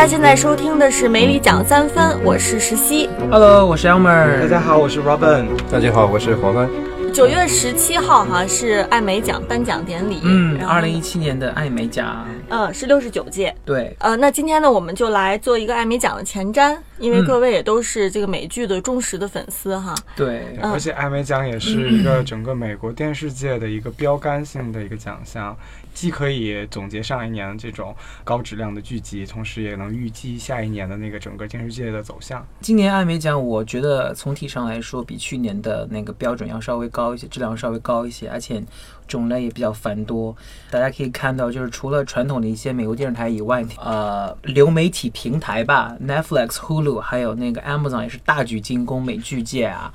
家现在收听的是《梅里讲三分》，我是石溪。Hello，我是 Elmer。大家好，我是 Robin。大家好，我是黄帆。九月十七号哈是艾美奖颁奖典礼，嗯，二零一七年的艾美奖，嗯是六十九届。对，呃，那今天呢，我们就来做一个艾美奖的前瞻，因为嗯各位也都是这个美剧的忠实的粉丝哈。对，嗯而且艾美奖也是一个整个美国电视界的一个标杆性的一个奖项，既可以总结上一年这种高质量的剧集，同时也能预计下一年的那个整个电视界的走向。今年艾美奖，我觉得总体上来说，比去年的那个标准要稍微高一些，质量稍微高一些，而且种类也比较繁多。大家可以看到，就是除了传统的一些美国电视台以外，呃，流媒体平台吧，Netflix、Hulu，还有那个 Amazon 也是大举进攻美剧界啊，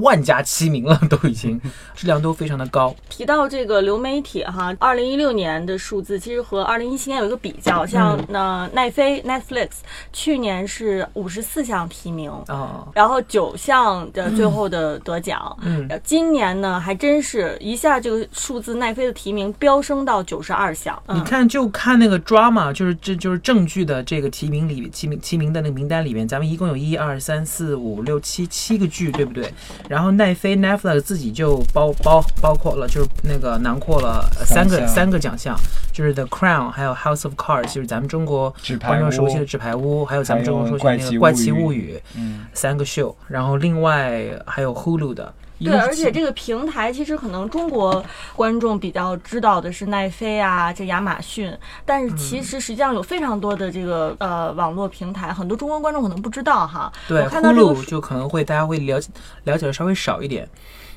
万家齐名了，都已经 质量都非常的高。提到这个流媒体哈，二零一六年的数字其实和二零一七年有一个比较，像嗯那奈飞 Netflix 去年是五十四项提名，哦、然后九项的最后的得奖。嗯呃今年呢，还真是一下这个数字奈飞的提名飙升到九十二项。嗯你看，就看那个 drama，就是这就是正剧的这个提名里提名提名的那个名单里面，咱们一共有一二三四五六七七个剧，对不对？然后奈飞 Netflix 自己就包包包括了，就是那个囊括了呃三个三个奖项，就是 The Crown，还有 House of Cards，就是咱们中国观众熟悉的《纸牌屋》，还有咱们中国熟悉的那个《怪奇物语》嗯，三个秀，然后另外还有 Hulu 的。一对，而且这个平台其实可能中国观众比较知道的是奈飞啊，这亚马逊，但是其实实际上有非常多的这个呃网络平台，很多中国观众可能不知道哈。对我看到这个 Hulu 就可能会大家会了解了解的稍微少一点。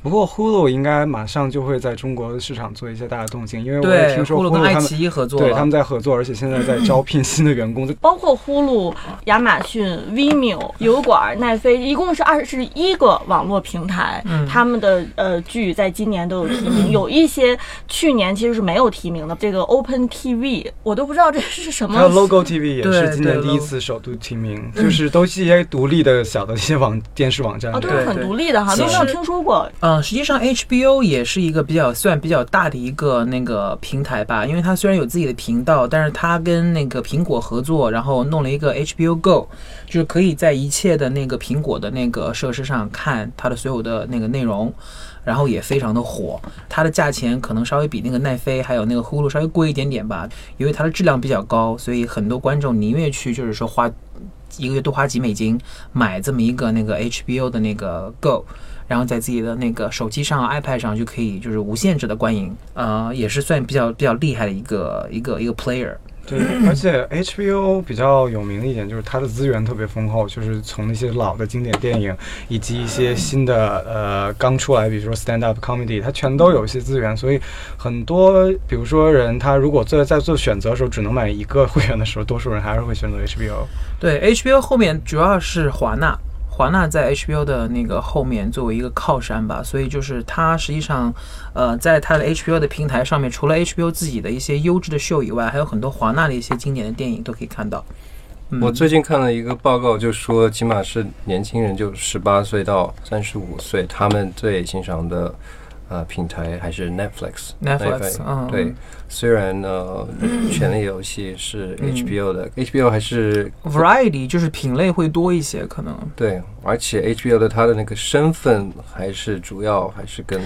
不过 Hulu 应该马上就会在中国市场做一些大的动静，因为我听说，Hulu 跟爱他们奇艺合作对他们在合作，而且现在在招聘新的员工。包括呼噜、亚马逊、Vimeo、油管、奈飞，一共是二十一个网络平台，嗯他们的呃剧在今年都有提名，有一些去年其实是没有提名的。这个 Open TV 我都不知道这是什么还有 Logo TV 也是今年第一次首度提名，就是都是一些独立的小的一些网电视网站哦，。都是很独立的哈，都没有听说过。嗯，实际上 HBO 也是一个比较算比较大的一个那个平台吧，因为它虽然有自己的频道，但是它跟那个苹果合作，然后弄了一个 HBO Go，就是可以在一切的那个苹果的那个设施上看它的所有的那个内容。然后也非常的火，它的价钱可能稍微比那个奈飞还有那个 Hulu 稍微贵一点点吧，因为它的质量比较高，所以很多观众宁愿去就是说花一个月多花几美金买这么一个那个 HBO 的那个 Go，然后在自己的那个手机上、iPad 上就可以就是无限制的观影，呃，也是算比较比较厉害的一个一个一个 player。对，而且 HBO 比较有名的一点就是它的资源特别丰厚，就是从那些老的经典电影，以及一些新的呃刚出来，比如说 stand up comedy，它全都有一些资源，所以很多比如说人他如果在在做选择的时候只能买一个会员的时候，多数人还是会选择 HBO。对，HBO 后面主要是华纳，华纳在 HBO 的那个后面作为一个靠山吧，所以就是它实际上，呃，在它的 HBO 的平台上面，除了 HBO 自己的一些优质的秀以外，还有很多华纳的一些经典的电影都可以看到。我最近看了一个报告，就说起码是年轻人，就十八岁到三十五岁，他们最欣赏的呃平台还是 Netflix。Netflix，嗯，对，虽然呢，《权力游戏》是嗯 HBO 的、h b o 还是 variety 就是品类会多一些，可能。对，而且 HBO 的它的那个身份还是主要还是跟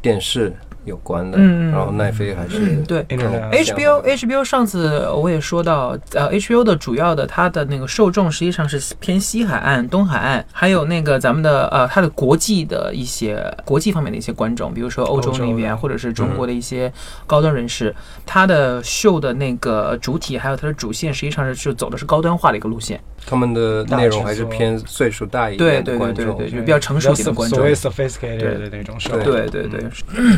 电视有关的，嗯嗯然后奈飞还是对 HBO HBO 上次我也说到，呃，HBO 的主要的它的那个受众实际上是偏西海岸、东海岸，还有那个咱们的呃它的国际的一些国际方面的一些观众，比如说欧洲那边洲或者是中国的一些高端人士，它的秀的那个主体还有它的主线实际上是是走的是高端化的一个路线，他们的内容还是偏岁数大一点对对对的观众。对对，就比较成熟一点的观众所。谓 sophisticated 对的那种社会。对对对，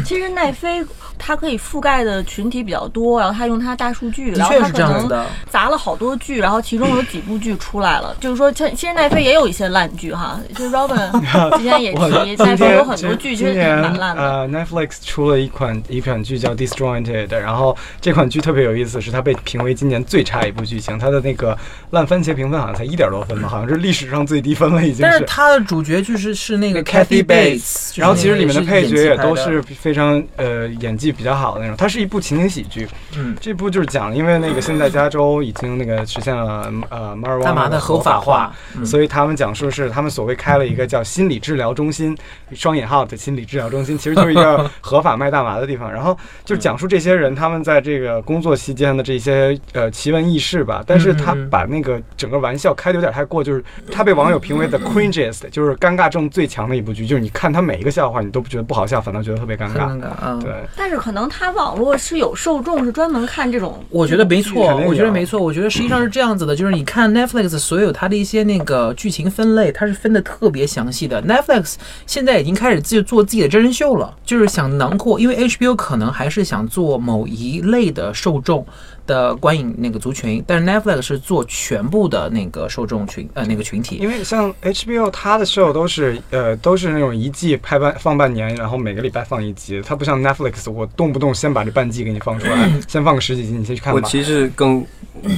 其实奈飞它可以覆盖的群体比较多，然后它用它大数据，然后它可能。砸了好多剧，然后其中有几部剧出来了，就是说，其实奈飞也有一些烂剧哈，就是 Robin 之前也提，奈飞有很多剧其实蛮烂的。呃，Netflix 出了一款一款剧叫《Disjointed》，然后这款剧特别有意思，是它被评为今年最差一部剧情，它的那个烂番茄评分好像才一点多分吧，好像是历史上最低分了，已经但是是。它的主角就是是那个 Kathy Bates，然后其实里面的配角也都是非常呃演技比较好的那种。它是一部情景喜剧，嗯，这部就是讲，因为那个现在加州已经那个实现了呃马尔大麻的合法化，嗯所以他们讲述是他们所谓开了一个叫心理治疗中心，双引号的心理治疗中心，其实就是一个合法卖大麻的地方。然后就讲述这些人他们在这个工作期间的这些呃奇闻异事吧。但是他把那个整个玩笑开的有点太过，就是他被网友评为 the cringiest，就是尴尬症最强的一部剧。就是你看他每一个笑话，你都不觉得不好笑，反倒觉得特别尴尬。很尴尬，嗯，对，但是可能它网络是有受众，是专门看这种。我觉得没错我觉得没错，我觉得实际上是这样子的，就是你看 Netflix 所有它的一些那个剧情分类，它是分的特别详细的。Netflix 现在已经开始自做自己的真人秀了，就是想囊括，因为 HBO 可能还是想做某一类的受众的观影那个族群，但是 Netflix 是做全部的那个受众群呃那个群体。因为像 HBO 它的 show 都是呃都是那种一季拍半放半年，然后每个礼拜放一集。它不像 Netflix，我动不动先把这半季给你放出来，先放个十几集，你先去看吧。我其实更，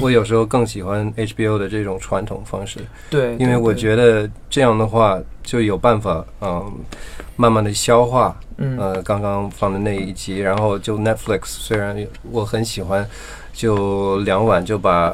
我有时候更喜欢 HBO 的这种传统方式，对，因为我觉得这样的话就有办法，嗯，慢慢的消化，嗯呃，刚刚放的那一集，然后就 Netflix 虽然我很喜欢，就两晚就把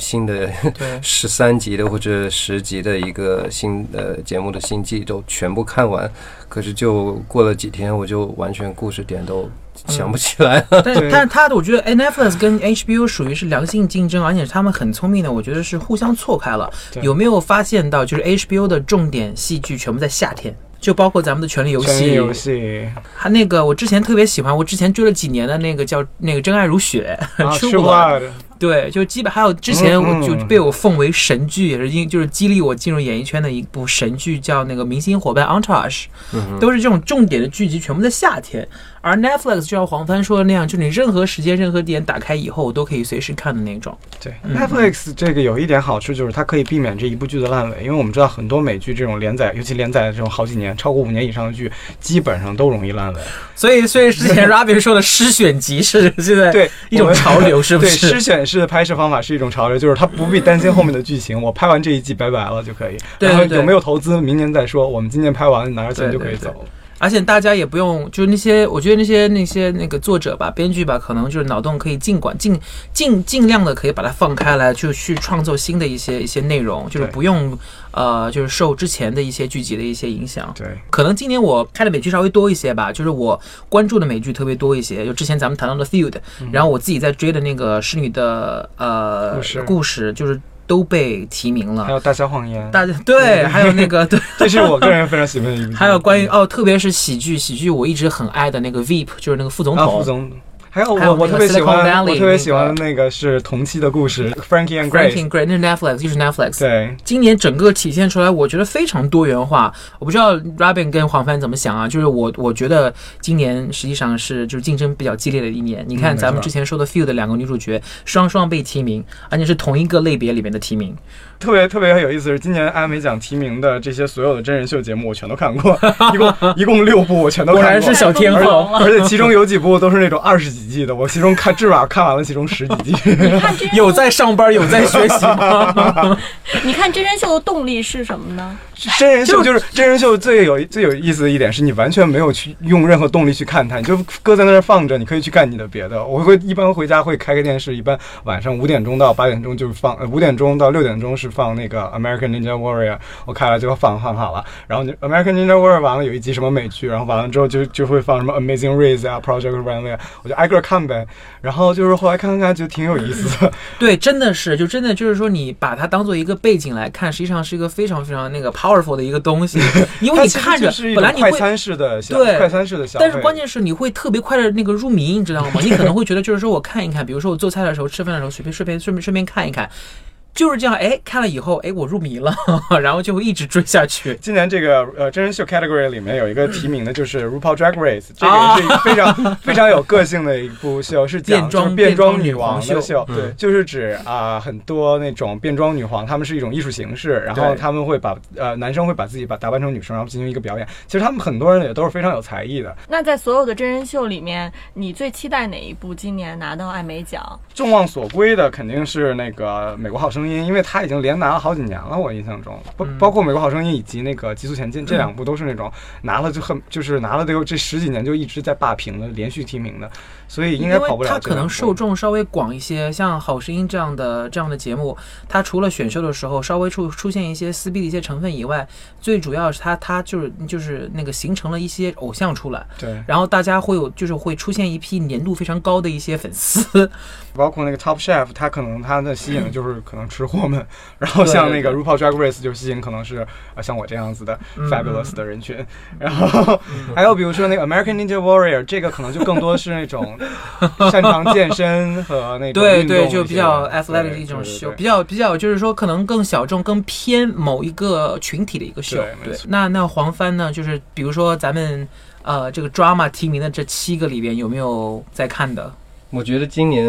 新的对 十三集的或者十集的一个新的节目的新季都全部看完，可是就过了几天，我就完全故事点都想不起来了。但对 但他的我觉得哎 Netflix 跟 HBO 属于是良性竞争，而且他们很聪明的，我觉得是互相错开了。有没有发现到，就是 HBO 的重点戏剧全部在夏天？就包括咱们的《权力游戏。权力》游戏。还那个我之前特别喜欢，我之前追了几年的那个叫那个《真爱如雪》啊 Blood，对，就基本还有之前我就被我奉为神剧，也是因就是激励我进入演艺圈的一部神剧，叫那个《明星伙伴 Entourage》，都是这种重点的剧集，全部在夏天。而 Netflix 就像黄帆说的那样，就你任何时间、任何点打开以后，我都可以随时看的那种。对嗯 Netflix 这个有一点好处就是它可以避免这一部剧的烂尾，因为我们知道很多美剧这种连载，尤其连载的这种好几年、超过五年以上的剧，基本上都容易烂尾。所以，所以之前 Robin 说的诗选集是现在对，一种潮流，是不是对，是诗？选式的拍摄方法是一种潮流，就是他不必担心后面的剧情，我拍完这一季拜拜了就可以。然后有没有投资，明年再说。我们今年拍完拿着钱就可以走。而且大家也不用，就是那些，我觉得那些那些那个作者吧、编剧吧，可能就是脑洞可以尽管尽尽尽量的可以把它放开来，就去创作新的一些一些内容，就是不用呃，就是受之前的一些剧集的一些影响。对，可能今年我看的美剧稍微多一些吧，就是我关注的美剧特别多一些，就之前咱们谈到的《Field》，然后我自己在追的那个《侍女的呃故事。故事，就是都被提名了。还有《大小谎言》，大 家对，还有那个对，这是我个人非常喜欢的一部。还有关于哦，特别是喜剧，喜剧我一直很爱的那个 Veep，就是那个副总啊，统。副总。还有我我特别喜欢我特别喜欢那的那个是同期的故事，Frankie and Grace。那是 Netflix，就是 Netflix。对，今年整个体现出来，我觉得非常多元化。我不知道 Robin 跟黄帆怎么想啊？就是我我觉得今年实际上是就是竞争比较激烈的一年。你看咱们之前说的 Few 的两个女主角双双被提名，而且是同一个类别里面的提名。特别特别有意思是，今年艾美奖提名的这些所有的真人秀节目，我全都看过，一共一共六部，我全都看过。果然是小天后。而且其中有几部都是那种二十几季的，我其中看至少看完了其中十几季。你看真有在上班，有在学习吗？你看真人秀的动力是什么呢？真人秀就是真人秀最有最有意思的一点是你完全没有去用任何动力去看它，你就搁在那儿放着，你可以去干你的别的。我会一般回家会开个电视，一般晚上五点钟到八点钟就是放，呃五点钟到六点钟是放那个 American Ninja Warrior，我开了就放放好了。然后你 American Ninja Warrior 完了有一集什么美剧，然后完了之后就就会放什么 Amazing Race 啊，Project Runway，我就挨个看呗。然后就是后来看看看就挺有意思的。对，真的是，就真的就是说，你把它当做一个背景来看，实际上是一个非常非常那个 powerful 的一个东西，因为你看着本来你会。餐式的消对快餐式的但是关键是你会特别快的那个入迷，你知道吗？你可能会觉得就是说我看一看，比如说我做菜的时候、吃饭的时候，随便顺便顺便顺便看一看，就是这样。哎，看了以后，哎，我入迷了，然后就会一直追下去。今年这个呃真人秀 category 里面有一个提名的，就是 RuPaul Drag Race，这啊个也是一个非常 非常有个性的一部秀，是讲变装就是变装女女王的秀，对就是指啊、很多那种变装女皇，她们是一种艺术形式，然后对他们会把呃男生会把自己把打扮成女生，然后进行一个表演。其实他们很多人也都是非常有才艺的。那在所有的真人秀里面，你最期待哪一部今年拿到艾美奖？众望所归的肯定是那个《美国好声声音》，因为他已经连拿了好几年了，我印象中，包嗯。包括《美国好声音》以及那个《极速前进》这两部都是那种拿了就很就是拿了得有这十几年就一直在霸屏的，连续提名的，所以应该跑不了他可能受众稍微广一些，像《好声音》这样的这样的节目，它除了选秀的时候稍微出出现一些撕逼的一些成分以外，最主要是它它就是就是那个形成了一些偶像出来，对，然后大家会有就是会出现一批粘度非常高的一些粉丝，包括那个 Top Chef，他可能他的吸引的就是可能吃货们，然后像那个对 RuPaul Drag Race 就吸引可能是呃像我这样子的嗯 fabulous 的人群，然后还有比如说那个 American Ninja Warrior，这个可能就更多是那种 擅长健身和那种对对，就比较 athletic 的一种秀，比较比较就是说可能更小众、更偏某一个群体的一个秀。对那那黄帆呢？就是比如说咱们呃这个 drama 提名的这七个里边，有没有在看的？我觉得今年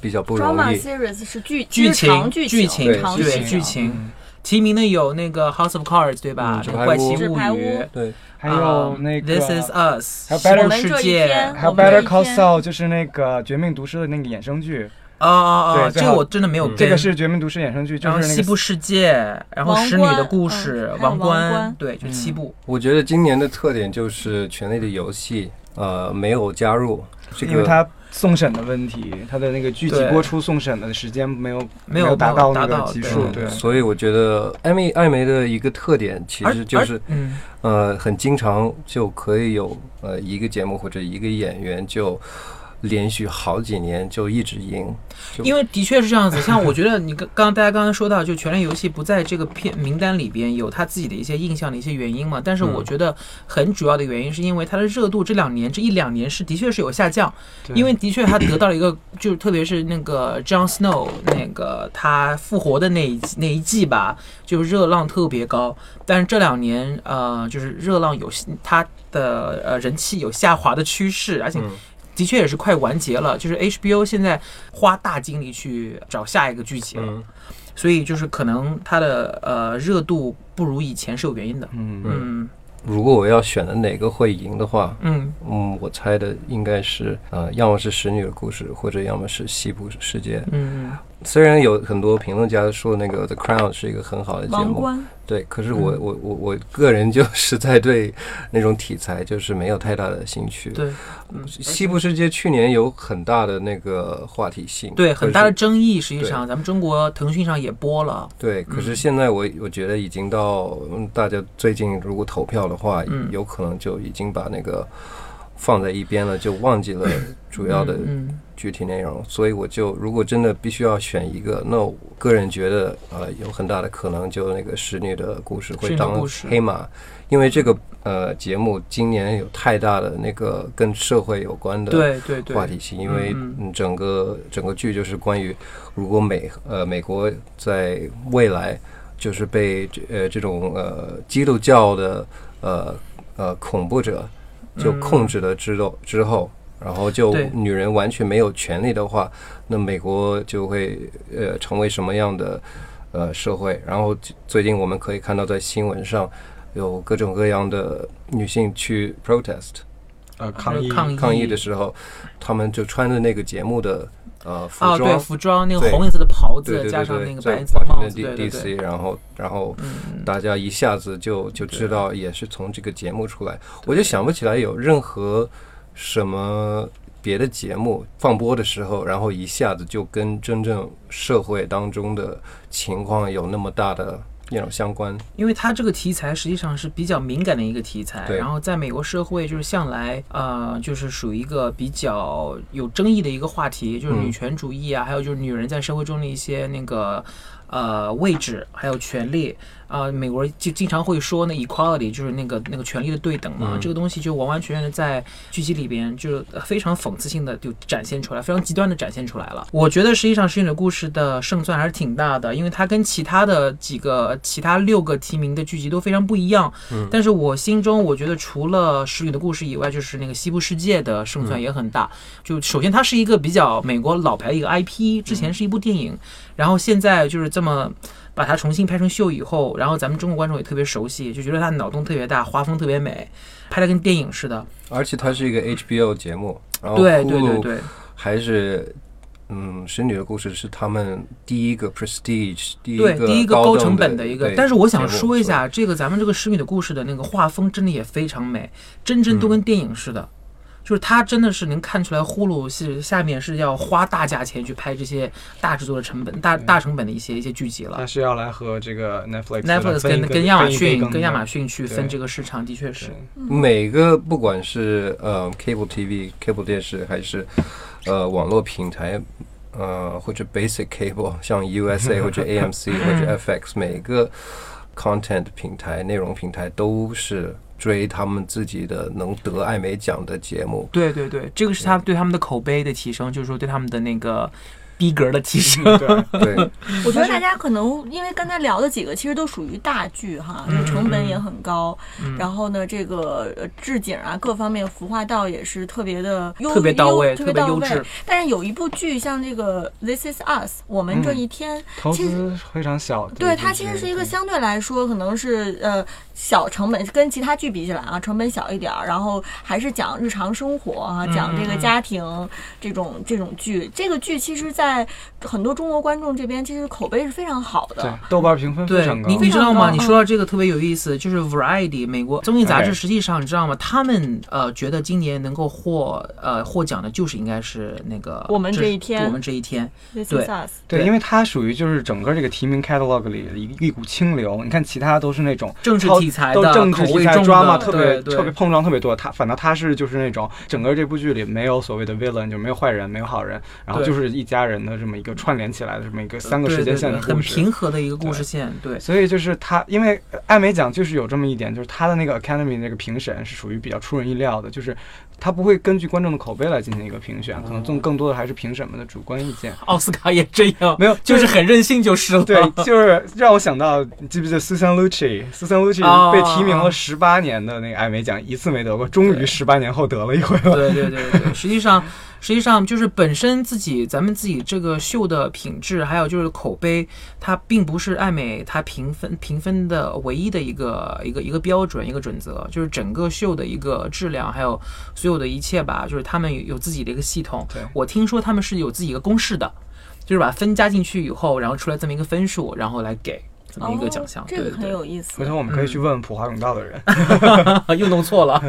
比较不容 drama。series 是剧剧情长剧剧情对长剧剧情。嗯。提名的有那个 House of Cards 对吧？怪奇物语，对，还有那个 This Is Us，还有西 Better- 部世界还有 Better Call Saul 就是那个《绝命毒师》的那个衍生剧，啊啊啊！这个我真的没有。这个是《绝命毒师》衍生剧，就然后是那个西部世界，然后王使女的故事王冠冠，对，就嗯七部。我觉得今年的特点就是《权力的游戏》呃没有加入这个，因为它送审的问题，它的那个剧集播出送审的时间没有没有达到那个达到对级数，嗯对。所以我觉得艾米艾梅的一个特点其实就是嗯，呃很经常就可以有呃一个节目或者一个演员就连续好几年就一直赢，因为的确是这样子。像我觉得你刚刚大家刚刚说到，就《权力游戏》不在这个片名单里边，有他自己的一些印象的一些原因嘛。但是我嗯觉得很主要的原因是因为它的热度这两年这一两年是的确是有下降，因为的确他得到了一个，就是特别是那个 Jon Snow 那个他复活的那一那一季吧，就是热浪特别高。但是这两年呃，就是热浪有它的呃人气有下滑的趋势，而且嗯的确也是快完结了。就是 HBO 现在花大精力去找下一个剧情，嗯所以就是可能它的呃热度不如以前是有原因的。嗯嗯如果我要选的哪个会赢的话，嗯嗯，我猜的应该是呃，要么是使女的故事，或者要么是西部世界。嗯虽然有很多评论家说那个《The Crown》是一个很好的节目，对，可是我嗯。我我我个人 就实在对那种题材就是没有太大的兴趣。对，嗯西部世界去年有很大的那个话题性，对很大的争议，实际上咱们中国腾讯上也播了。对，可是嗯。现在我我觉得已经到嗯大家最近如果投票的话，嗯。有可能就已经把那个放在一边了，就忘记了主要的嗯具体内容。所以我就如果真的必须要选一个，那我个人觉得呃有很大的可能就那个使女的故事会当黑马，因为这个呃节目今年有太大的那个跟社会有关的对对对，话题性，因为整个整个剧就是关于如果美呃美国在未来就是被这呃这种呃基督教的呃呃恐怖者就嗯。控制了之后之后，然后就女人完全没有权利的话，那美国就会呃成为什么样的呃社会？然后最近我们可以看到在新闻上有各种各样的女性去 protest。呃抗议。抗议。的时候，他们就穿着那个节目的呃服啊，装，对，服装那个红颜色的袍子，对对加上那个白色的帽子，华盛顿对 D 对 DC，对，然后然后嗯，大家一下子就就知道也是从这个节目出来，我就想不起来有任何什么别的节目放播的时候，然后一下子就跟真正社会当中的情况有那么大的那种相关。因为它这个题材实际上是比较敏感的一个题材，然后在美国社会就是向来呃就是属于一个比较有争议的一个话题，就是嗯女权主义啊，还有就是女人在社会中的一些那个呃位置还有权利。啊、美国人就经常会说那 equality 就是那个那个权利的对等嘛，嗯这个东西就完完全全的在剧集里边就是非常讽刺性的就展现出来，非常极端的展现出来了。我觉得实际上《使女的故事》的胜算还是挺大的，因为它跟其他的几个其他六个提名的剧集都非常不一样。嗯但是我心中我觉得除了《使女的故事》以外，就是那个《西部世界》的胜算也很大。就首先它是一个比较美国老牌的一个 IP，之前是一部电影，然后现在就是这么。把它重新拍成秀以后，然后咱们中国观众也特别熟悉，就觉得它脑洞特别大，画风特别美，拍的跟电影似的。而且它是一个 HBO 节目，然后对对对对，还是嗯，《使女的故事》是他们第一个 Prestige 第一对，个第一个高成本的一个，但是我想说一下，这个咱们这个《使女的故事》的那个画风真的也非常美，真真都跟电影似的。就是他真的是能看出来，呼噜是下面是要花大价钱去拍这些大制作的成本、大大成本的一些一些剧集了它。是要来和这个 Netflix Netflix 跟跟亚马逊跟亚马逊去分这个市场，的确是。每个不管是呃 cable TV、cable 电视还是呃网络平台，呃或者 basic cable，像 USA 或者 AMC 或者 FX，每个 content 平台、内容平台都是追他们自己的能得艾美奖的节目。对对对，这个是他对他们的口碑的提升，就是说对他们的那个逼格的提升。对，对，我觉得大家可能因为刚才聊的几个其实都属于大剧哈，这个成本也很高，然后呢，这个呃置景啊各方面服化道也是特别的优特别到位优特特别到位优质。但是有一部剧像这个《This Is Us》，我们这一天，投其实资非常小。对它其实是一个相对来说可能是呃小成本，跟其他剧比起来啊，成本小一点儿，然后还是讲日常生活啊，讲这个家庭这种这种剧。这个剧其实，在很多中国观众这边其实口碑是非常好对的。豆瓣评分非对常高。你你知道吗？你说到这个特别有意思，就是 Variety 美国综艺杂志，实际上你知道吗？他们呃觉得今年能够获呃获奖的，就是应该是那个我们这一天我们这一天。对对，对因为它属于就是整个这个提名 catalog 里的一一股清流。你看其他都是那种政治题材的都政治题材口味重的 drama 特别对对特别碰撞特别多。他反倒他是就是那种整个这部剧里没有所谓的 villain，就没有坏人，没有好人，然后就是一家人的这么一个串联起来的这么一个三个时间线的故事。平和的一个故事线，对。所以就是他，因为呃艾美奖就是有这么一点，就是他的那个 Academy 那个评审是属于比较出人意料的，就是他不会根据观众的口碑来进行一个评选，可能更更多的还是评审们的主观意见。奥斯卡也这样，没有就是很任性就是了。对，就是让我想到，你记不记得 Susan Lucci？Susan Lucci 哦被提名了十八年的那个艾美奖，一次没得过，终于十八年后得了一回了。对对对对，实际上实际上就是本身自己咱们自己这个秀的品质，还有就是口碑，它并不是爱美它评分评分的唯一的一个一个一个标准一个准则，就是整个秀的一个质量，还有所有的一切吧，就是他们有有自己的一个系统对。我听说他们是有自己一个公式的，就是把分加进去以后，然后出来这么一个分数，然后来给这么一个奖项。哦这个很对对有意思回。头我们可以去问问普华永道的人。又弄错了。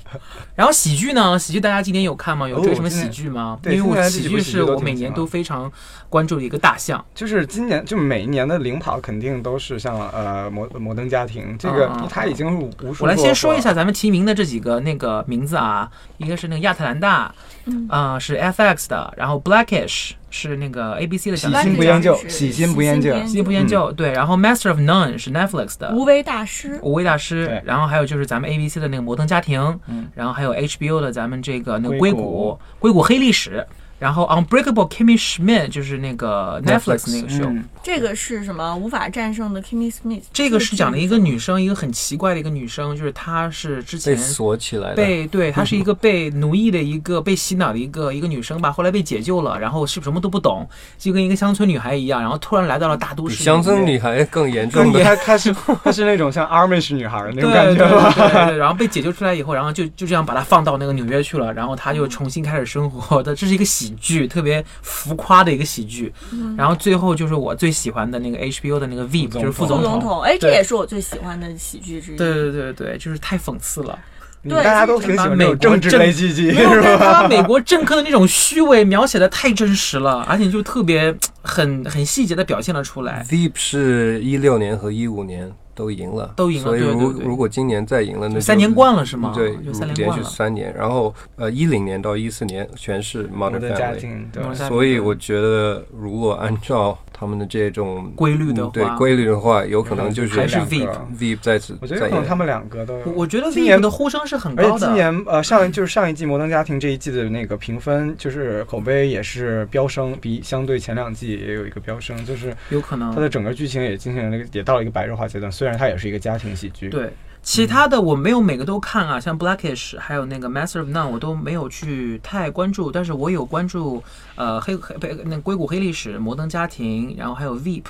然后喜剧呢？喜剧大家今年有看吗？有追什么喜剧吗？对因为我喜剧是我每年都非常关注的一个大项。就是今年，就每一年的领跑肯定都是像呃摩摩登家庭这个它已经是无数。我来先说一下，咱们提名的这几个那个名字啊，一个是那个亚特兰大，嗯啊、是 FX 的，然后 Blackish 是那个 ABC 的喜新不厌旧，喜新不厌旧。喜喜新不厌旧，对，然后 Master of None 是 Netflix 的。无为大师，无为大师，然后还有就是咱们 ABC 的那个《摩登家庭》，嗯然后还有 HBO 的咱们这个那个硅谷硅谷黑历史，然后 Unbreakable Kimmy Schmidt 就是那个 Netflix 那个 show，、嗯，这个是什么？无法战胜的 Kimmy Smith。这个是讲的一个女生，一个很奇怪的一个女生，就是她是之前被前锁起来的。被对，她是一个被奴役的一个被洗脑的一个一个女生吧，后来被解救了，然后是什么都不懂，就跟一个乡村女孩一样，然后突然来到了大都市乡村女孩更严更重的。她她是她是那种像 Amish 女孩的那种感对对觉吧？对对对，然后被解救出来以后，然后就就这样把她放到那个纽约去了，然后她就重新开始生活的，这是一个喜剧，特别浮夸的一个喜剧。然后最后就是我最喜欢的那个 HBO 的那个 VIP，就是副总统。副总统，哎，这也是我最喜欢的喜剧之一。对对对对，就是太讽刺了。对大家都挺喜欢这种政治类剧集，没有，是但是他吧？把美国政客的那种虚伪描写的太真实了，而且就特别很很细节的表现了出来。Veep 是一六年和一五年都赢了，都赢了所以如对对对。如果今年再赢了，那就三连冠了是吗？对，就三连连续三年。然后呃，一零年到一四年全是我 Modern Family，所以我觉得如果按照他们的这种规律的话对规律的话，有可能就是还是 Veep Veep 在此我觉得有可能他们两个都我我觉得今年的呼声是很而且今。年呃上一就是上一季《摩登家庭》这一季的那个评分，就是口碑也是飙升，比相对前两季也有一个飙升，就是有可能。它的整个剧情也进行了一个也到了一个白热化阶段。虽然它也是一个家庭喜剧，对，其他的我没有每个都看啊，像 Blackish 还有那个 Master of None 我都没有去太关注，但是我有关注呃黑黑不那硅谷黑历史、摩登家庭，然后还有 Veep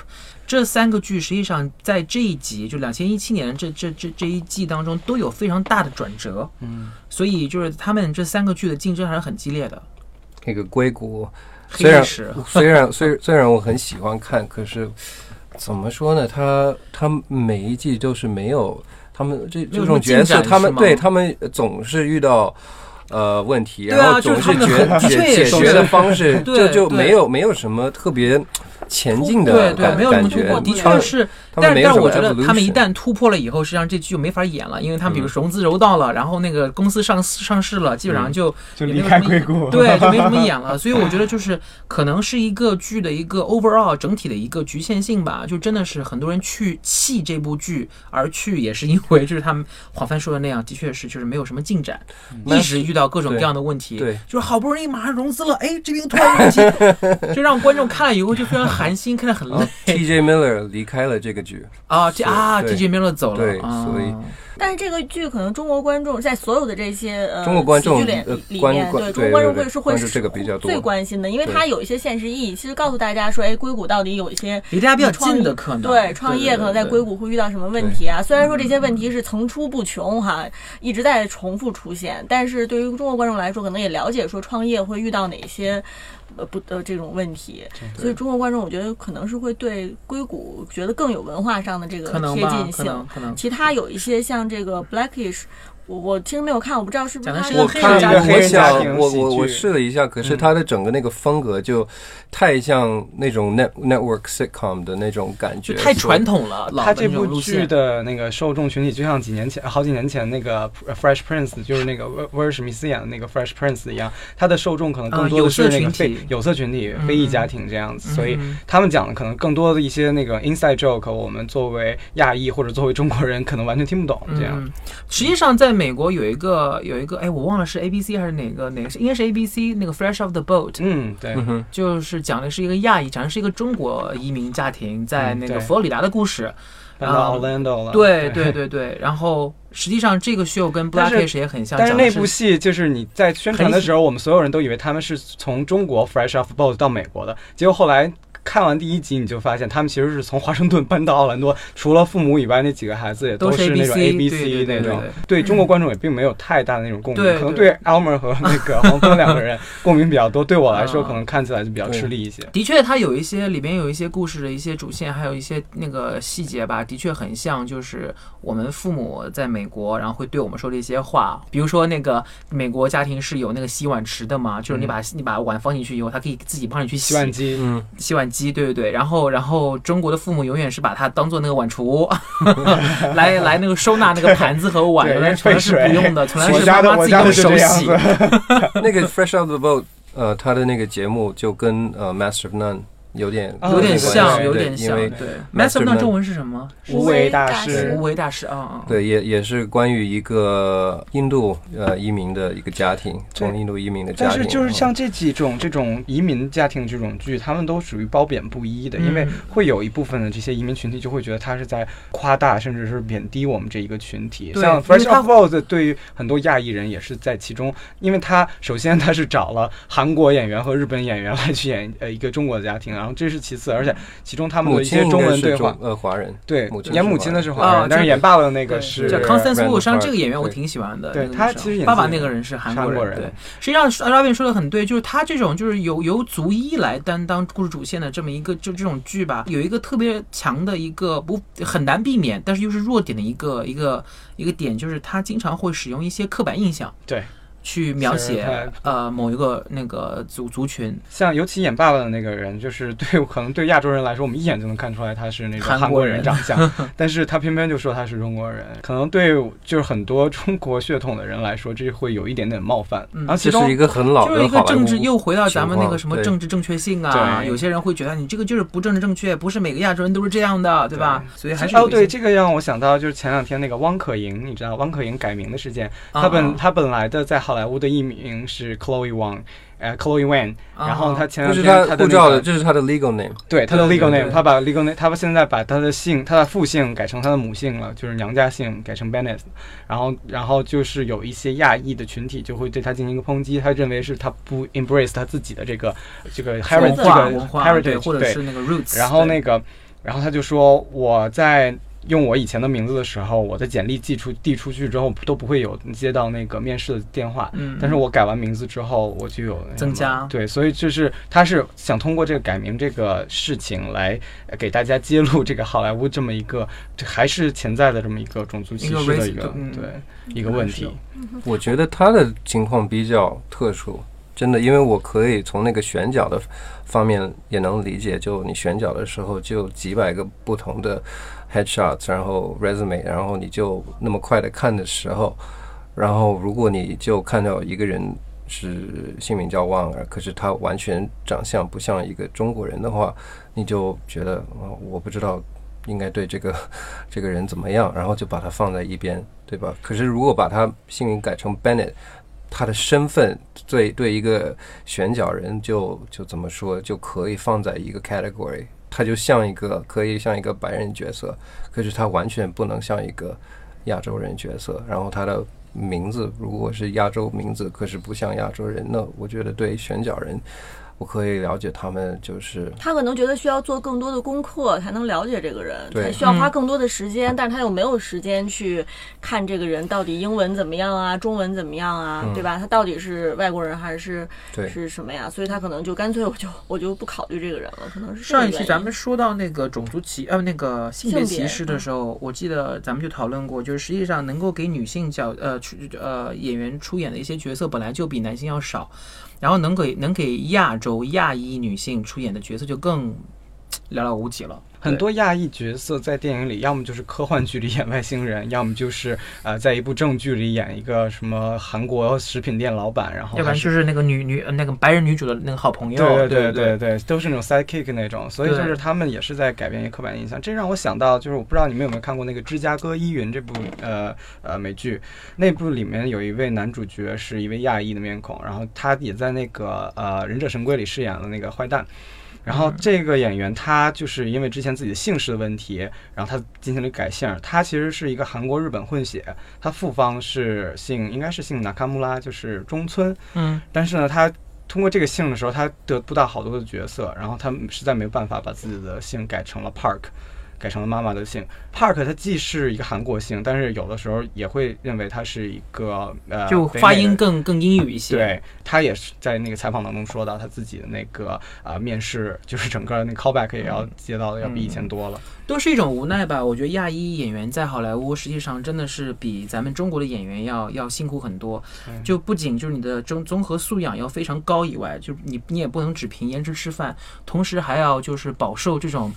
这三个剧，实际上在这一集就两千一七年这这这这一季当中都有非常大的转折，嗯，所以就是他们这三个剧的竞争还是很激烈的。那个硅谷虽然黑历史 虽然虽虽然我很喜欢看，可是怎么说呢？他他每一季都是没有他们这这种角色，他们对他们总是遇到。呃，问题，然后总是他们解解解决的方式，这就就没有没有什么特别前进的对对，感没有什么感觉突破，的确是。但是但是我觉得他们一旦突破了以后，实际上这剧就没法演了，因为他们比如嗯融资揉到了，然后那个公司上市上市了，基本上嗯就就离开也没有什么硅谷，对，就没什么演了。所以我觉得就是可能是一个剧的一个 overall 整体的一个局限性吧，就真的是很多人去弃这部剧，而去也是因为就是他们黄帆说的那样，的确是就是没有什么进展，一直遇到各种各样的问题。对，就是好不容易马上融资了，哎，这边突然有问题，就让观众看了以后就非常寒心，看得很累 TJ Miller 离开了这个剧，啊。这啊，T J Miller 走了，对啊所以但是这个剧可能中国观众在所有的这些呃中国观众喜剧里面，对中国观众会是会关注这个比较多最关心的，因为它有一些现实意义，其实告诉大家说，哎，硅谷到底有一些离大家比较近的可能对创业可能在硅谷。会遇到什么问题啊？虽然说这些问题是层出不穷哈，一直在重复出现，但是对于中国观众来说，可能也了解说创业会遇到哪些呃不呃这种问题，所以中国观众我觉得可能是会对硅谷觉得更有文化上的这个可能吧贴近，性可能。可能。其他有一些像这个 Blackish，我我其实没有看，我不知道是不是它讲的是一个我我我我我试了一下，可是嗯它的整个那个风格就太像那种 net network sitcom 的那种感觉，太传统。了，老他的那种路这部剧。的那个受众群体，就像几年前、好几年前那个《Fresh Prince》，就是那个威威尔史密斯演的那个《Fresh Prince》一样，他的受众可能更多的是那个非嗯有色群体、嗯非裔家庭这样子，所以嗯他们讲的可能更多的一些那个 inside joke，我们作为亚裔或者作为中国人，可能完全听不懂这样。嗯，实际上在美国有一个有一个，哎，我忘了是 A B C 还是哪个哪个，应该是 A B C 那个 Fresh Off the Boat，、嗯，对，就是讲的是一个亚裔，讲的是一个中国移民家庭在那个佛罗里达的故事。搬到 Orlando 了。对对对。对，然后实际上这个秀跟 Blackish 也很像，但是那部戏就是你在宣传的时候，我们所有人都以为他们是从中国 fresh off boat 到美国的，结果后来看完第一集，你就发现他们其实是从华盛顿搬到奥兰多，除了父母以外，那几个孩子也都是是那种 ABC A B 对对对那种对，对。中国观众也并没有太大的那种共鸣，对可能对对。Elmer 和那个 黄蜂两个人 共鸣比较多，对我来说啊。可能看起来就比较吃力一些。的确，它有一些里边有一些故事的一些主线，还有一些那个细节吧，的确很像，就是我们父母在美国，然后会对我们说的一些话。比如说，那个美国家庭是有那个洗碗池的嘛，就是你把、你把碗放进去以后，它可以自己帮你去洗洗碗机，嗯，洗碗机，对对对。然后然后中国的父母永远是把它当做那个碗橱，来来那个收纳那个盘子和碗，对原来从来是不用的，从来我是妈妈自己用手洗。那个 Fresh Out the Boat，呃，他的那个节目就跟呃 Master of None 有点哦有点像，有点像。对 Master，Master 那中文是什么？无为大师师无为大师啊啊！对，也也是关于一个印度呃移民的一个家庭，从印度移民的家庭。但是就是嗯像这几种这种移民家庭这种剧，他们都属于褒贬不一的，因为嗯会有一部分的这些移民群体就会觉得他是在夸大甚至是贬低我们这一个群体。像 Fresh Off Boat 对于很多亚裔人也是在其中，因为他首先他是找了韩国演员和日本演员来去演呃一个中国的家庭，然后这是其次，而且其中他们母的一些中文对话。呃华人，对母，亲演母亲的是华啊人，但是演爸爸的那个是叫康斯坦斯沃商这个演员我挺喜欢的。对他其实演爸爸那个人是韩国人对，实际上 Robin 说的很对，就是他这种就是由由族裔来担当故事主线的这么一个就这种剧吧，有一个特别强的一个不很难避免，但是又是弱点的一个一个一个点，就是他经常会使用一些刻板印象对。去描写呃某一个那个族族群。像尤其演爸爸的那个人，就是对 可能对亚洲人来说，我们一眼就能看出来他是那种韩国人人长相，但是他偏偏就说他是中国人，可能对就是很多中国血统的人来说，这会有一点点冒犯。嗯然后其中这是一个很老就是一个政治，又回到咱们那个什么政治正确性啊，有些人会觉得你这个就是不政治正确，不是每个亚洲人都是这样的，对吧？所以还是哦，对，这个让我想到就是前两天那个汪可盈，你知道汪可盈改名的事件，他本啊他本来的在好莱坞的艺名是 Chloe Wang。呃，Chloe Wan，啊然后他前两天他护照的，这是他的 legal name。对他的 legal name，他把 legal name，他现在把他的姓，他的父姓改成他的母姓了，就是娘家姓改成 Bennett，然后然后就是有一些亚裔的群体就会对他进行一个抨击，他认为是他不 embrace 他自己的这个这个 heritage 文这个化文化对，heritage 对，或者是那个 roots，然后那个然后他就说我在用我以前的名字的时候，我的简历寄出递出去之后都不会有接到那个面试的电话。嗯但是我改完名字之后，我就有增加对，所以就是他是想通过这个改名这个事情来呃给大家揭露这个好莱坞这么一个还是潜在的这么一个种族歧视的一个嗯对一个问题。我觉得他的情况比较特殊，真的，因为我可以从那个选角的方面也能理解，就你选角的时候就几百个不同的 headshots，然后 resume，然后你就那么快的看的时候，然后如果你就看到一个人是姓名叫旺儿，可是他完全长相不像一个中国人的话，你就觉得、呃我不知道应该对这个这个人怎么样，然后就把他放在一边，对吧？可是如果把他姓名改成 Bennett，他的身份对对一个选角人就就怎么说，就可以放在一个 category，他就像一个可以像一个白人角色，可是他完全不能像一个亚洲人角色。然后他的名字如果是亚洲名字，可是不像亚洲人，那我觉得对选角人，我可以了解他们就是他可能觉得需要做更多的功课才能了解这个人，对才需要花更多的时间，但是他又没有时间去看这个人到底英文怎么样啊，中文怎么样啊，嗯对吧？他到底是外国人还是对是什么呀？所以他可能就干脆我就我就不考虑这个人了，可能是上一期咱们说到那个种族歧呃那个性别性别歧视的时候，我记得咱们就讨论过，就是实际上能够给女性角呃出呃演员出演的一些角色本来就比男性要少，然后能给能给亚洲亚裔女性出演的角色就更 寥寥无几了。很多亚裔角色在电影里，要么就是科幻剧里演外星人，要么就是呃，在一部正剧里演一个什么韩国食品店老板，然后要不然就是那个女女呃那个白人女主的那个好朋友，对对对对。对，都是那种 sidekick 那种，所以就对。是他们也是在改变一个刻板印象。这让我想到，就是我不知道你们有没有看过那个《芝加哥依云》这部呃呃美剧，那部里面有一位男主角是一位亚裔的面孔，然后他也在那个呃《忍者神龟》里饰演了那个坏蛋。然后这个演员他就是因为之前自己的姓氏的问题，然后他进行了改姓。他其实是一个韩国日本混血，他父方是姓应该是姓纳卡穆拉，就是中村。嗯，但是呢，他通过这个姓的时候，他得不到好多的角色，然后他实在没有办法把自己的姓改成了 Park，改成了妈妈的姓。Park 它既是一个韩国姓，但是有的时候也会认为它是一个呃就发音更更英语一些。对他也是在那个采访当中说到他自己的那个啊、呃面试，就是整个那个 callback 也要接到的要比以前多了。都是一种无奈吧。我觉得亚裔演员在好莱坞实际上真的是比咱们中国的演员要要辛苦很多。嗯就不仅就是你的综综合素养要非常高以外，就你你也不能只凭颜值吃饭，同时还要就是饱受这种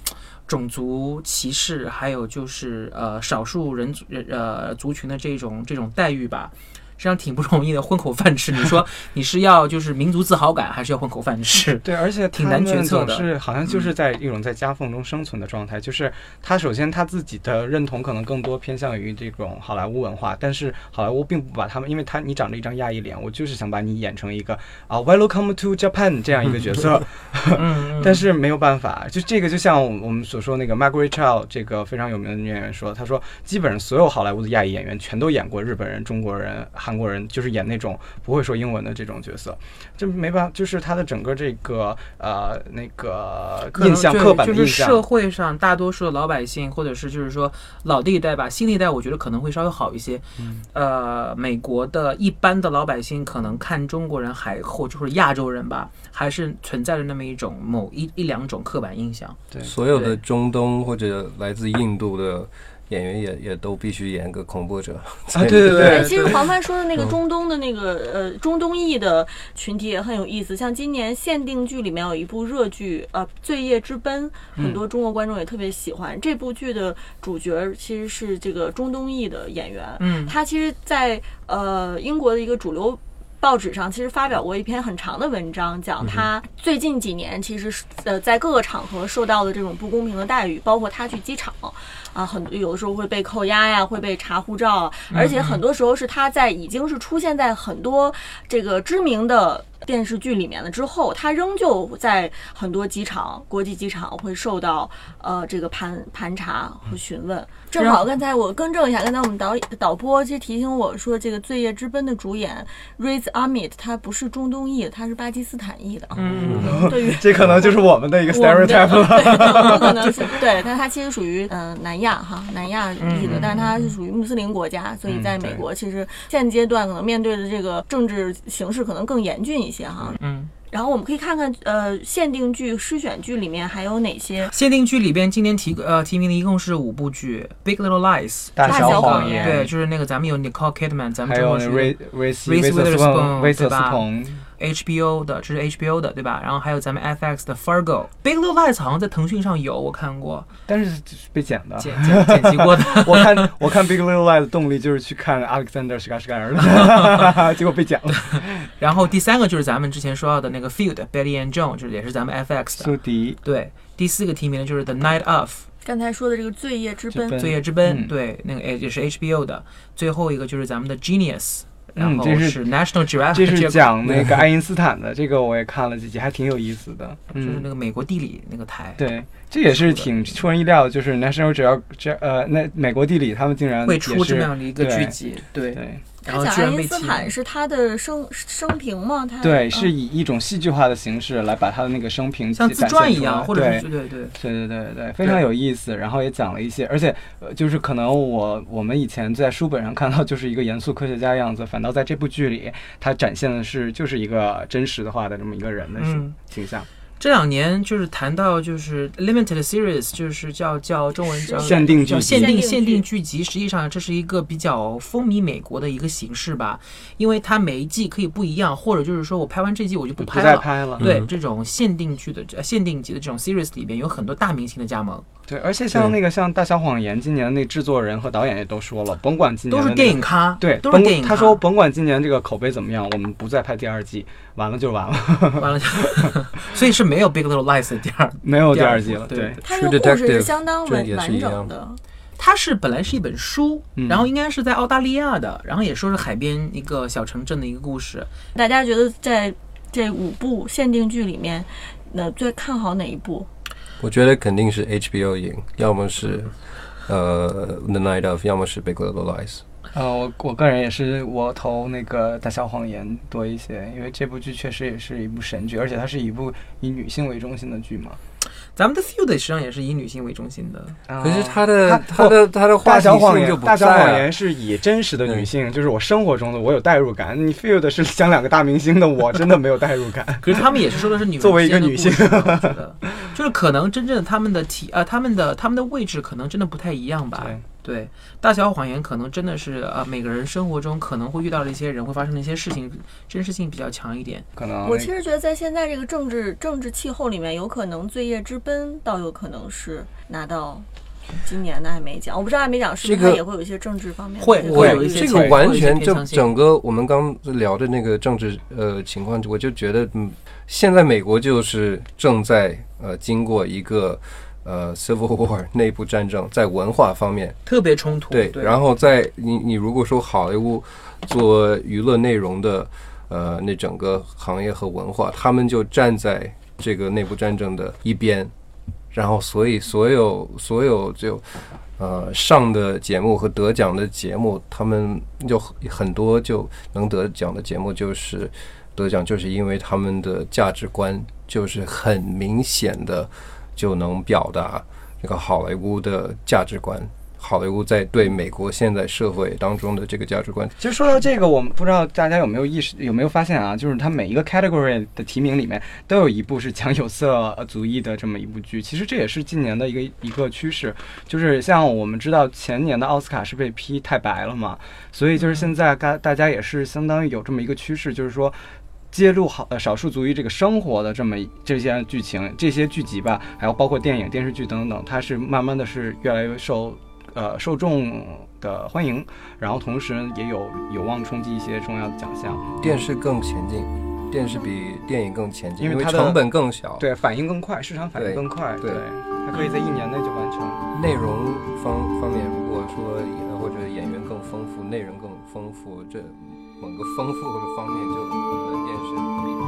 种族歧视，还有就是呃少数人族呃族群的这种这种待遇吧。实际上挺不容易的，混口饭吃。你说 你是要就是民族自豪感，还是要混口饭吃？对，而且挺难决策的是好像就是在一种在夹缝中生存的状态。就是他首先他自己的认同可能更多偏向于这种好莱坞文化，但是好莱坞并不把他们，因为他你长着一张亚裔脸，我就是想把你演成一个啊 Welcome to Japan 这样一个角色。嗯，但是没有办法，就这个就像我们所说那个 Margaret Cho 这个非常有名的女演员说，她说基本上所有好莱坞的亚裔演员全都演过日本人、中国人、韩国人，就是演那种不会说英文的这种角色，这没办法，就是他的整个这个呃那个印象刻板的就是印象。社会上大多数的老百姓，或者是就是说老的一代吧，新的一代，我觉得可能会稍微好一些。嗯呃，美国的一般的老百姓可能看中国人还或者是亚洲人吧，还是存在着那么一种某一一两种刻板印象。对所有的中东或者来自印度的演员也也都必须演个恐怖者。啊，对对对，其实黄帆说的那个嗯。中东的那个呃中东裔的群体也很有意思，像今年限定剧里面有一部热剧呃《罪业之奔》，很多中国观众也特别喜欢。这部剧的主角其实是这个中东裔的演员，嗯。他其实在，呃英国的一个主流。报纸上其实发表过一篇很长的文章，讲他最近几年其实是呃在各个场合受到的这种不公平的待遇，包括他去机场啊，很有的时候会被扣押呀，会被查护照啊，而且很多时候是他在已经是出现在很多这个知名的电视剧里面了之后，他仍旧在很多机场、国际机场会受到呃这个盘盘查和询问。正好刚才我更正一下，刚才我们导导播其实提醒我说，这个《罪业之奔》的主演 Riz Ahmed 他不是中东裔的，他是巴基斯坦裔的啊。嗯，对于 这可能就是我们的一个 stereotype 了。对，有可能是对，但他其实属于嗯、呃南亚哈，南亚裔嗯的，但是他是属于穆斯林国家，所以在美国其实现阶段可能面对的这个政治形势可能更严峻一些哈。嗯，然后我们可以看看呃限定剧、诗选剧里面还有哪些？限定剧里边今年提呃提名的一共是五部剧，《Big Little Lies》。大小小谎言。对，就是那个咱们有 Nicole Kidman，咱们还有那中国是瑞瑞斯 Reese 威瑟斯 Witherspoon，彭威瑟斯对吧？彭，HBO 的，这是 HBO 的，对吧？然后还有咱们 FX 的 Fargo，《Big Little Lies》好像在腾讯上有，我看过，但是这是被剪的。剪剪剪辑过的。我看我看 Big Little Lies 的动力就是去看 Alexander 史卡史盖尔的，结果被剪了。然后第三个就是咱们之前说到的那个 Field Betty and Joan，就是也是咱们 FX 的。苏迪，对，第四个提名的就是 The Night of 刚才说的这个罪业之奔之奔罪业之奔，嗯对，那个也也是 HBO 的。最后一个就是咱们的 Genius，然后嗯这是是 National Geographic，这是讲那个爱因斯坦的，这个我也看了几集，还挺有意思的。嗯就是那，个美国地理那个台，对，这也是挺出人意料的，就是 National 只要这呃，那美国地理他们竟然会出这么样的一个剧集，对，对然后他讲爱因居然被提斯坦是他的生生平吗？他对，嗯是以一种戏剧化的形式来把他的那个生平像自传一样，或者对是对对对，对对非常有意思。然后也讲了一些，而且呃，就是可能我我们以前在书本上看到就是一个严肃科学家样子，反倒在这部剧里，他展现的是就是一个真实的话的这么一个人的形、嗯形象。这两年就是谈到就是 limited series，就是叫叫中文叫限定剧集叫限定限定剧集。实际上这是一个比较风靡美国的一个形式吧，因为它每一季可以不一样，或者就是说我拍完这季我就不不拍了。再拍了，对嗯这种限定剧的呃限定级的这种 series 里边有很多大明星的加盟，对，而且像那个像《大小谎言》，今年那制作人和导演也都说了，甭管今年都是电影咖，对，都是电影咖。他说甭管今年这个口碑怎么样，我们不再拍第二季，完了就完了，完了就，所以是没有 Big Little Lies 的第二。没有第第二二季了。对部对对，他 True 这个故事是相当完完整的。它是本来是一本书，嗯然后应该是在澳大利亚的，然后也说是海边一个小城镇的一个故事。大家觉得在这五部限定剧里面，那最看好哪一部？我觉得肯定是 HBO 赢，要么是呃 The Night of，要么是 Big Little Lies。呃，我我个人也是，我投那个《大小谎言》多一些，因为这部剧确实也是一部神剧，而且它是一部以女性为中心的剧嘛。咱们的 Field 实际上也是以女性为中心的，可是他的它他的他的大话题小谎言性就，不大小谎言是以真实的女性，就是我生活中的我有代入感。你 field 是讲两个大明星的，我真的没有代入感。可是他们也是说的是女 人作为一个女性就是可能真正的他们的体呃他们的他们的位置可能真的不太一样吧。对，大小谎言可能真的是呃每个人生活中可能会遇到的一些人会发生的一些事情，真实性比较强一点。可能我其实觉得在现在这个政治政治气候里面，有可能《罪业之奔》倒有可能是拿到今年的艾美奖。我不知道艾美奖是不是它也会有一些政治方面的会这个会有一些这个完全就整个我们刚聊的那个政治呃情况，我就觉得嗯，现在美国就是正在呃经过一个呃 civil war 内部战争，在文化方面特别冲突，对，然后在你你如果说好莱坞做娱乐内容的呃那整个行业和文化，他们就站在这个内部战争的一边，然后所以所有所有就呃上的节目和得奖的节目，他们就很多就能得奖的节目就是得奖，就是因为他们的价值观就是很明显的就能表达这个好莱坞的价值观。好莱坞在对美国现在社会当中的这个价值观，其实说到这个，我们不知道大家有没有意识，有没有发现啊？就是它每一个 category 的提名里面都有一部是讲有色族裔的这么一部剧。其实这也是近年的一个一个趋势，就是像我们知道前年的奥斯卡是被批太白了嘛，所以就是现在大大家也是相当于有这么一个趋势，就是说。揭露好呃少数族裔这个生活的这么这些剧情、这些剧集吧，还有包括电影、电视剧等等，它是慢慢的是越来越受呃受众的欢迎，然后同时也有有望冲击一些重要的奖项。电视更前进，电视比电影更前进，因为它的成本更小，对，反应更快，市场反应更快，对它可以在一年内就完成。内容方方面，如果说呃或者演员更丰富，内容更丰富，这某个丰富的方面就呃电视比电影。